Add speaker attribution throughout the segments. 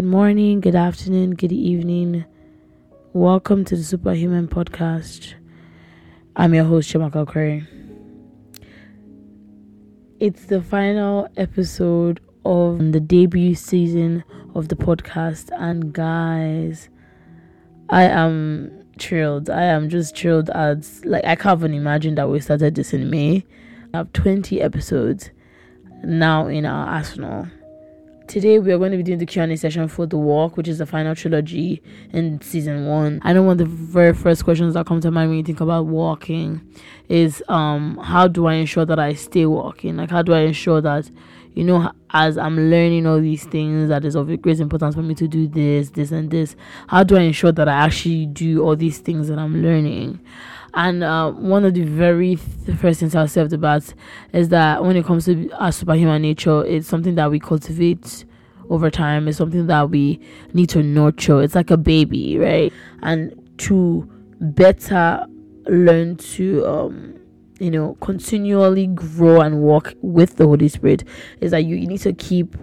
Speaker 1: Good morning, good afternoon, good evening. Welcome to the Superhuman Podcast. I'm your host, Chiamaka Okere. It's the final episode of the debut season of the podcast, and guys, I am thrilled. I am just thrilled as like I can't even imagine that we started this in May. I have 20 episodes now in our arsenal Today we are going to be doing the Q&A session for The Walk, which is the final trilogy in season 1. I know one of the very first questions that come to mind when you think about walking is um how do I ensure that I stay walking? Like how do I ensure that you know as I'm learning all these things that is of great importance for me to do this, this and this. How do I ensure that I actually do all these things that I'm learning? And uh, one of the very th- first things off the bat is that when it comes to our superhuman nature, it's something that we cultivate over time. It's something that we need to nurture. It's like a baby, right? And to better learn to, um, you know, continually grow and walk with the Holy Spirit is that you, you need to keep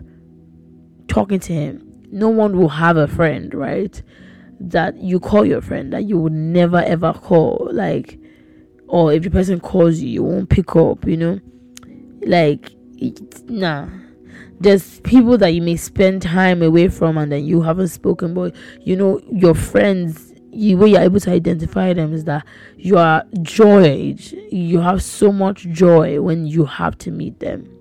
Speaker 1: talking to Him. No one will have a friend, right? That you call your friend that you would never ever call like or if the person calls you you won't pick up you know? Like nah. There's people that you may spend time away from and then you haven't spoken but you know your friends you way you're able to identify them is that you are joy you have so much joy when you have to meet them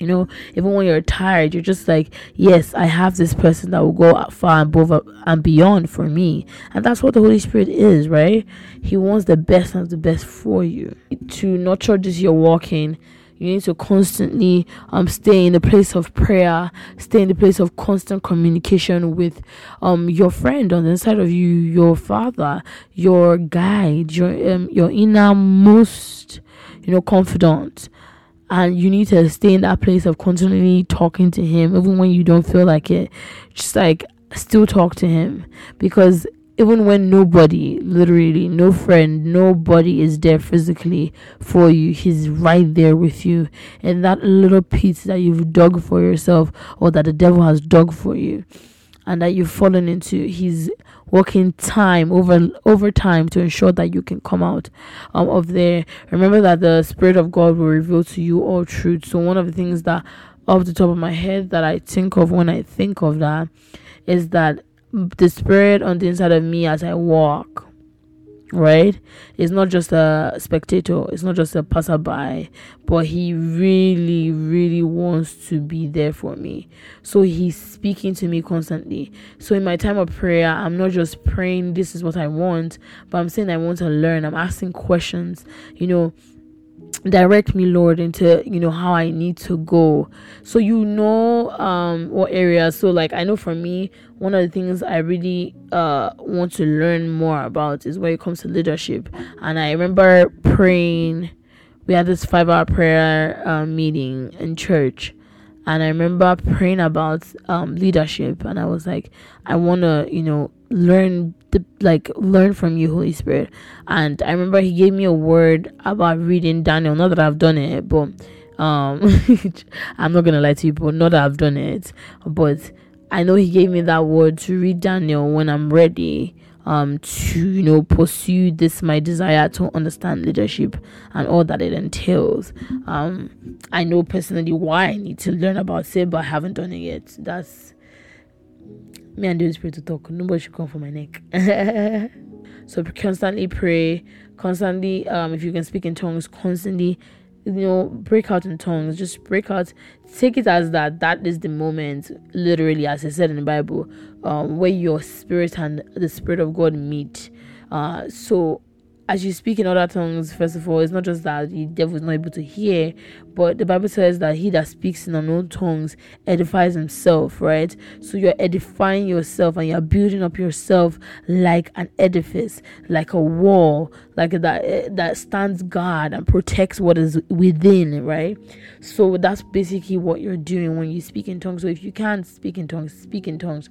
Speaker 1: you know even when you're tired you're just like yes i have this person that will go far above and beyond for me. And that's what the holy spirit is right? He wants the best and the best for you. To nurture this you're walking. You need to constantly um stay in the place of prayer stay in the place of constant communication with um your friend on the inside of you your father your guide your um your innermost you know confidant and you need to stay in that place of continually talking to him even when you don't feel like it. Just like still talk to him. Because even when nobody literally no friend nobody is there physically for you he's right there with you. And that little piece that you've dug for yourself or that the devil has dug for you and that you've fallen into he's working time over over time to ensure that you can come out um, of there. Remember that the spirit of god will reveal to you all truth. So one of the things that off the top of my head that i think of when i think of that is that the spirit on the inside of me as i walk right? It's not just a spectator, it's not just a passerby, but he really, really wants to be there for me. So he's speaking to me constantly. So in my time of prayer, I'm not just praying, this is what I want, but I'm saying I want to learn. I'm asking questions, you know direct me lord into you know how i need to go. So you know um what areas so like i know for me one of the things i really uh want to learn more about is when it comes to leadership. And i remember praying. We had this five hour prayer uh, meeting in church. And I remember praying about um, leadership, and I was like, I want to, you know, learn the like learn from you, Holy Spirit. And I remember He gave me a word about reading Daniel. Not that I've done it, but um, I'm not gonna lie to you, but not that I've done it, but I know He gave me that word to read Daniel when I'm ready um to you know pursue this my desire to understand leadership and all that it entails um i know personally why i need to learn about it but i haven't done it yet that's me and the Holy spirit to talk. Nobody should come for my neck. So constantly pray. Constantly um if you can speak in tongues constantly you know break out in tongues. Just break out. Take it as that. That is the moment literally as i said in the bible um where your spirit and the spirit of god meet. Uh so as you speak in other tongues, first of all, it's not just that the devil is not able to hear, but the Bible says that he that speaks in unknown tongues edifies himself, right? So you're edifying yourself and you're building up yourself like an edifice, like a wall, like that eh, that stands guard and protects what is within, right? So that's basically what you're doing when you speak in tongues. So if you can't speak in tongues, speak in tongues.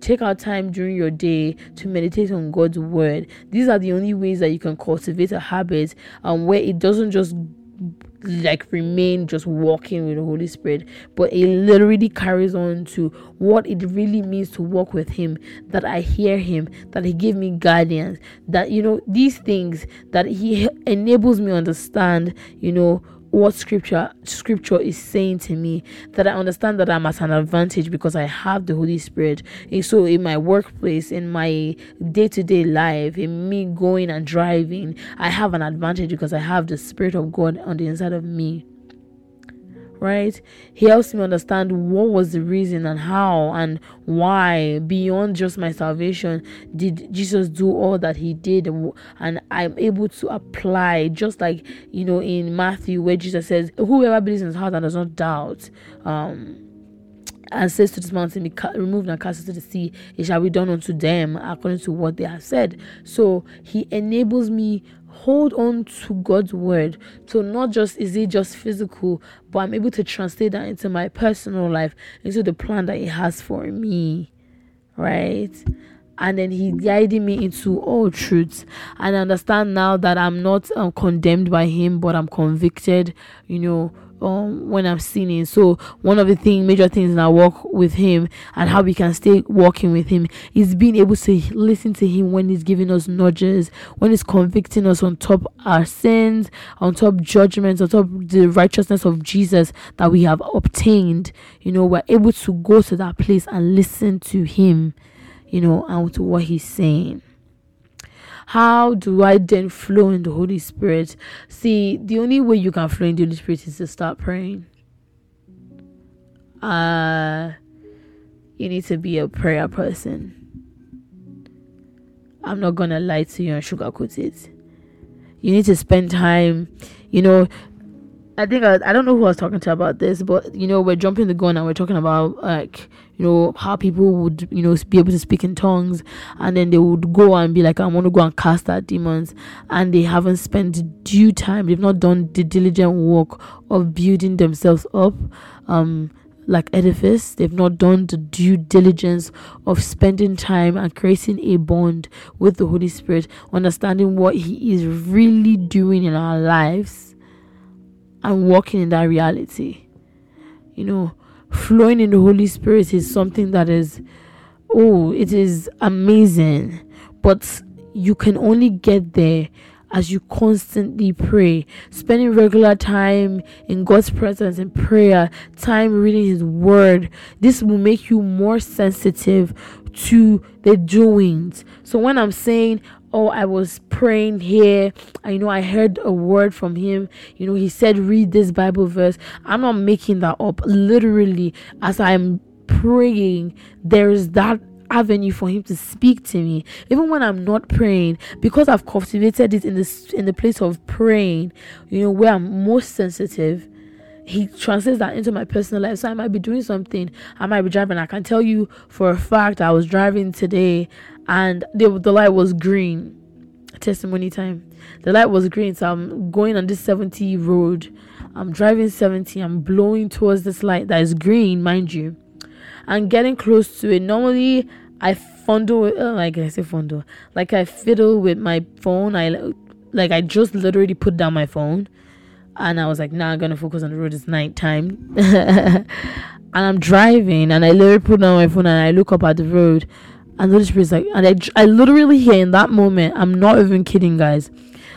Speaker 1: Take out time during your day to meditate on God's word. These are the only ways that you can cultivate a habit um, where it doesn't just like remain just walking with the Holy Spirit, but it literally carries on to what it really means to walk with Him. That I hear Him, that He give me guidance, that you know these things that He enables me understand, you know what scripture scripture is saying to me that i understand that i'm at an advantage because i have the holy spirit. And so in my workplace in my day-to-day life in me going and driving i have an advantage because i have the spirit of god on the inside of me right? He helps me understand what was the reason and how and why, beyond just my salvation, did Jesus do all that he did. And I'm able to apply, just like, you know, in Matthew, where Jesus says, Whoever believes in his heart and does not doubt, um, and says to this mountain, Be ca- removed and cast into the sea, it shall be done unto them according to what they have said. So he enables me hold on to God's word. So not just is it just physical, but I'm able to translate that into my personal life, into the plan that He has for me. Right? and then he guided me into all truths and I understand now that i'm not um, condemned by him but i'm convicted you know um, when I'm sinning. So one of the thing, major things in our walk with Him and how we can stay walking with Him is being able to listen to Him when He's giving us nudges, when He's convicting us on top our sins, on top judgments, on top the righteousness of Jesus that we have obtained. You know, we're able to go to that place and listen to Him. You know, and to what He's saying. How do I then flow in the Holy Spirit? See, the only way you can flow in the Holy Spirit is to start praying. Uh you need to be a prayer person. I'm not gonna lie to you and sugarcoat it. You need to spend time, you know, I think I, I don't know who I was talking to about this, but you know, we're jumping the gun and we're talking about like you know how people would you know be able to speak in tongues, and then they would go and be like, I want to go and cast out demons, and they haven't spent due time. They've not done the diligent work of building themselves up, um, like edifice. They've not done the due diligence of spending time and creating a bond with the Holy Spirit, understanding what He is really doing in our lives and walking in that reality. You know, flowing in the Holy Spirit is something that is, oh, it is amazing. But you can only get there as you constantly pray, spending regular time in God's presence in prayer, time reading His Word. This will make you more sensitive to the doings. So when I'm saying, oh i was praying here. I know i heard a word from him. You know he said read this bible verse. I'm not making that up. Literally as i'm praying there's that avenue for him to speak to me. Even when i'm not praying because i've cultivated it in this in the place of praying you know where i'm most sensitive he translates that into my personal life. So I might be doing something, I might be driving. I can tell you for a fact I was driving today and the, the light was green. Testimony time. The light was green, so I'm going on this 70 road. I'm driving 70. I'm blowing towards this light that is green, mind you, and getting close to it. Normally, I fondle, uh, like I say fondle, like I fiddle with my phone. I like I just literally put down my phone, and I was like, "Nah, I'm gonna focus on the road. It's nighttime." and I'm driving, and I literally put down my phone, and I look up at the road, and Holy Spirit's like, and I, I literally hear in that moment, I'm not even kidding, guys.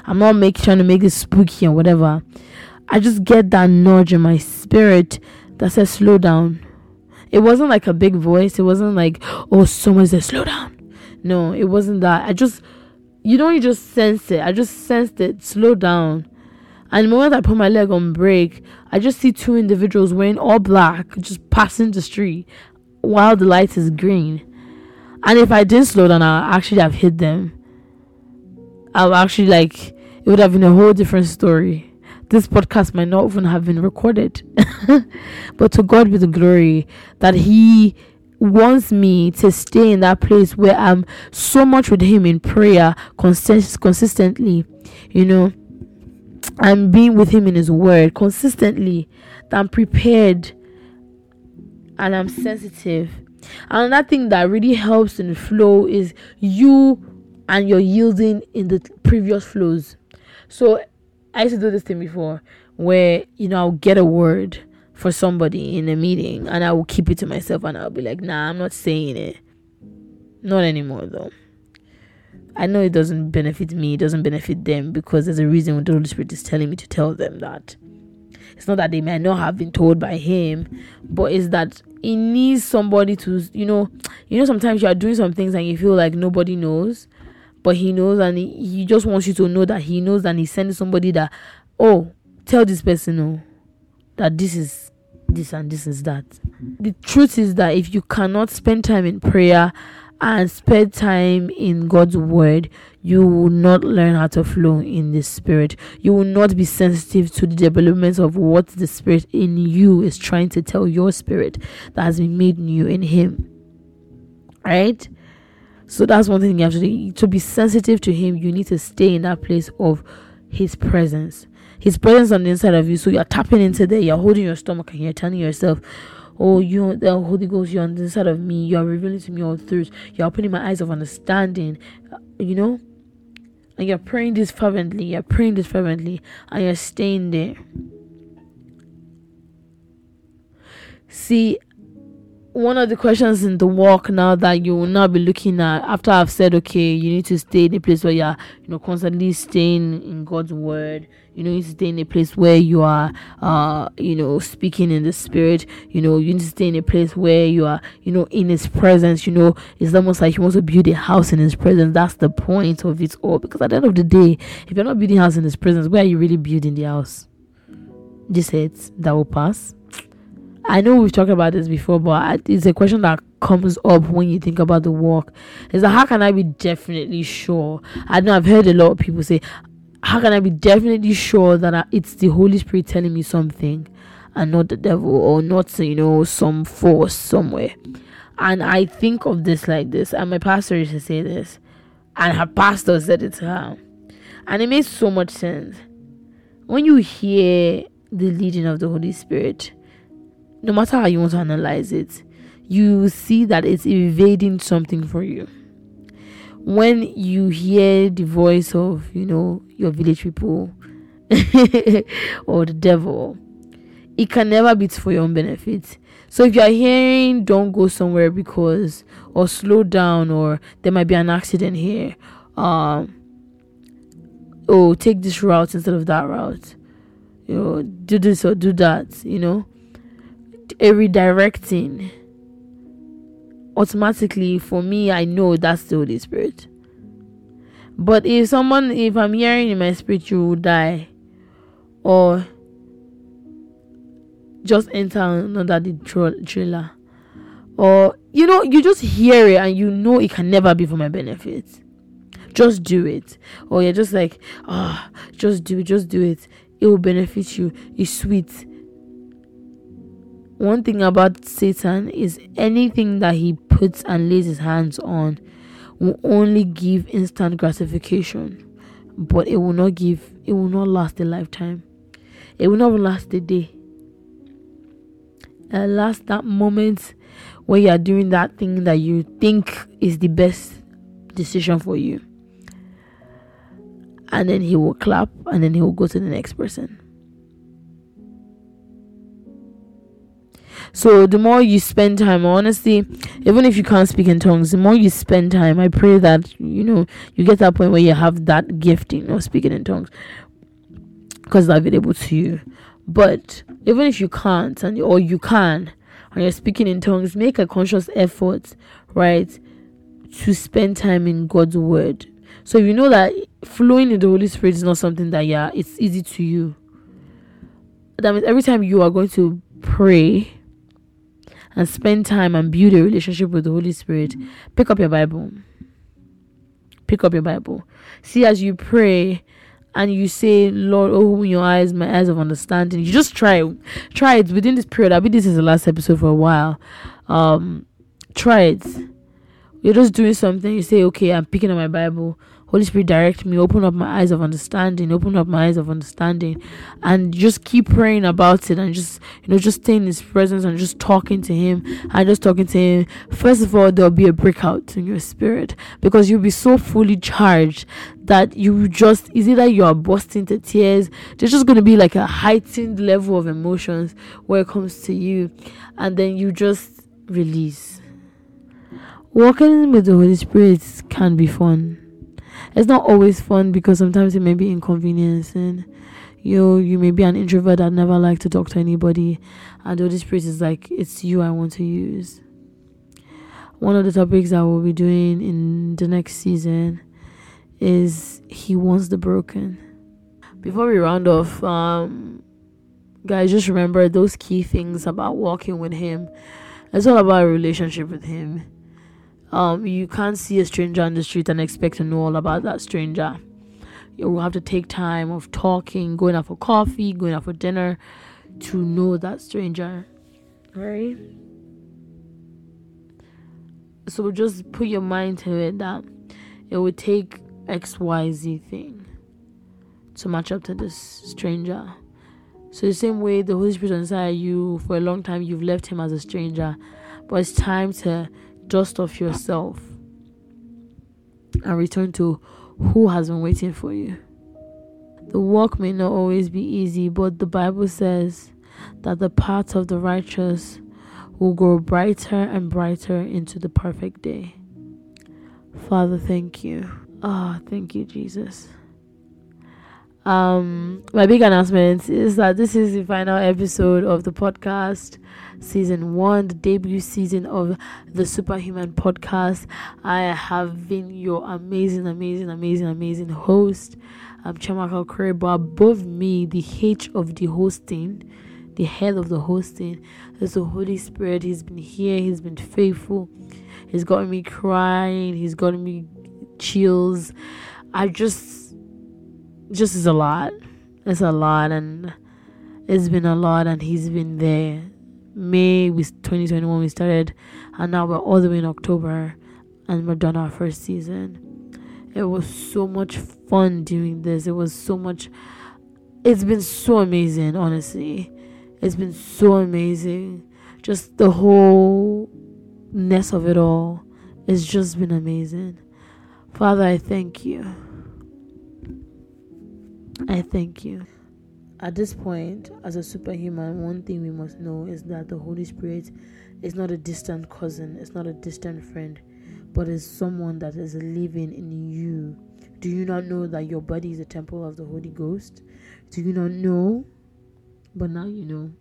Speaker 1: I'm not making trying to make it spooky or whatever. I just get that nudge in my spirit that says, slow down. It wasn't like a big voice. It wasn't like, oh, someone said, slow down. No, it wasn't that. I just, you don't you just sense it. I just sensed it, slow down. And the moment I put my leg on brake, I just see two individuals wearing all black just passing the street while the light is green. And if I didn't slow down, I actually have hit them. I would actually like it would have been a whole different story. This podcast might not even have been recorded. but to God be the glory that He wants me to stay in that place where I'm so much with Him in prayer consist- consistently, you know, I'm being with Him in His Word consistently, that I'm prepared and I'm sensitive Another thing that really helps in flow is you and your yielding in the previous flows. So I used to do this thing before where you know I'll get a word for somebody in a meeting and I will keep it to myself and I'll be like, nah, I'm not saying it. Not anymore though. I know it doesn't benefit me, it doesn't benefit them because there's a reason the Holy Spirit is telling me to tell them that. It's not that they may not have been told by him, but it's that he needs somebody to you know you know sometimes you are doing some things and you feel like nobody knows but he knows and he, he just wants you to know that he knows and he sends somebody that oh tell this person oh that this is this and this is that. The truth is that if you cannot spend time in prayer and spend time in God's word, you will not learn how to flow in the spirit. You will not be sensitive to the development of what the spirit in you is trying to tell your spirit that has been made new in Him. Right? So that's one thing you have to do. To be sensitive to Him, you need to stay in that place of His presence. His presence on the inside of you. So you're tapping into there, you're holding your stomach and you're telling yourself, Oh, you the Holy Ghost, you're on the inside of me, you're revealing to me all truths, you're opening my eyes of understanding, uh, you know? And you're praying this fervently, you're praying this fervently, and you're staying there. See, one of the questions in the walk now that you will now be looking at after I've said, okay, you need to stay in a place where you're, you know, constantly staying in God's word. You know, you need to stay in a place where you are, uh, you know, speaking in the spirit. You know, you need to stay in a place where you are, you know, in His presence. You know, it's almost like He wants to build a house in His presence. That's the point of it all. Because at the end of the day, if you're not building a house in His presence, where are you really building the house? Just it that will pass I know we've talked about this before, but it's a question that comes up when you think about the walk. Is that how can I be definitely sure? I know I've heard a lot of people say, how can I be definitely sure that it's the Holy Spirit telling me something and not the devil or not, you know, some force somewhere? And I think of this like this, and my pastor used to say this, and her pastor said it to her. And it makes so much sense. When you hear the leading of the Holy Spirit, no matter how you want to analyze it, you see that it's evading something for you. When you hear the voice of, you know, your village people or the devil, it can never be for your own benefit. So if you are hearing don't go somewhere because or slow down or there might be an accident here, um oh take this route instead of that route. You know, do this or do that, you know a redirecting. Automatically for me i know that's the holy spirit. But if someone if i'm hearing in my spirit you will die or just enter another the trailer or you know you just hear it and you know it can never be for my benefit. Just do it. Or you're just like ah oh, just do it just do it. It will benefit you. It's sweet one thing about Satan is anything that he puts and lays his hands on will only give instant gratification, but it will not give, it will not last a lifetime. It will not last a day. It last that moment when you are doing that thing that you think is the best decision for you. And then he will clap and then he will go to the next person. So the more you spend time, honestly, even if you can't speak in tongues, the more you spend time, I pray that you know you get that point where you have that gifting of speaking in tongues because it's available to you. But even if you can't, and or you can, and you're speaking in tongues, make a conscious effort, right, to spend time in God's word. So if you know that flowing in the Holy Spirit is not something that yeah, it's easy to you. That means every time you are going to pray, and spend time and build a relationship with the Holy Spirit, pick up your Bible. Pick up your Bible. See, as you pray and you say, Lord, open your eyes, my eyes of understanding, you just try Try it within this period. I mean, this is the last episode for a while. Um, try it. You're just doing something, you say, Okay, I'm picking up my Bible Holy Spirit, direct me, open up my eyes of understanding, open up my eyes of understanding, and just keep praying about it and just, you know, just stay in His presence and just talking to Him and just talking to Him. First of all, there'll be a breakout in your spirit because you'll be so fully charged that you just, is either you are bursting to tears, there's just going to be like a heightened level of emotions where it comes to you, and then you just release. Walking with the Holy Spirit can be fun it's not always fun because sometimes it may be inconveniencing. You you may be an introvert that never like to talk to anybody, and the Holy Spirit is like, it's you I want to use. One of the topics I will be doing in the next season is He wants the broken. Before we round off, um, guys, just remember those key things about walking with Him. It's all about a relationship with Him um, you can't see a stranger on the street and expect to know all about that stranger. You will have to take time of talking, going out for coffee, going out for dinner to know that stranger. Right? So just put your mind to it that it would take XYZ thing to match up to this stranger. So the same way the Holy Spirit inside you for a long time you've left him as a stranger. But it's time to dust off yourself and return to who has been waiting for you. The walk may not always be easy, but the Bible says that the path of the righteous will grow brighter and brighter into the perfect day. Father, thank you. Ah, oh, thank you, Jesus. Um, my big announcement is that this is the final episode of the podcast season one, the debut season of the Superhuman podcast. I have been your amazing, amazing, amazing, amazing host. I'm Chiamaka Okere, but above me, the H of the hosting, the head of the hosting, is the Holy Spirit. He's been here, He's been faithful, He's gotten me crying, He's gotten me chills. I just, just is a lot. It's a lot, and it's been a lot, and He's been there May we 2021 we started, and now we're all the way in October, and we're done our first season. It was so much fun doing this. It was so much. It's been so amazing, honestly. It's been so amazing. Just the whole ness of it all. It's just been amazing. Father, I thank you. I thank you. At this point, as a superhuman, one thing we must know is that the Holy Spirit is not a distant cousin, it's not a distant friend, but is someone that is living in you. Do you not know that your body is a temple of the Holy Ghost? Do you not know? But now you know.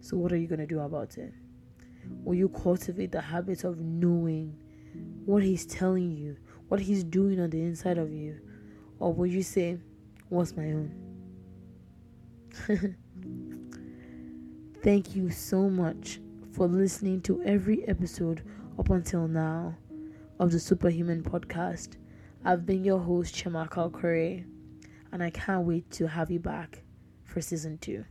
Speaker 1: So, what are you going to do about it? Will you cultivate the habit of knowing what He's telling you, what He's doing on the inside of you? Or will you say, What's my own? Thank you so much for listening to every episode up until now of the Superhuman Podcast. I've been your host, Chiamaka Okere, and I can't wait to have you back for season two.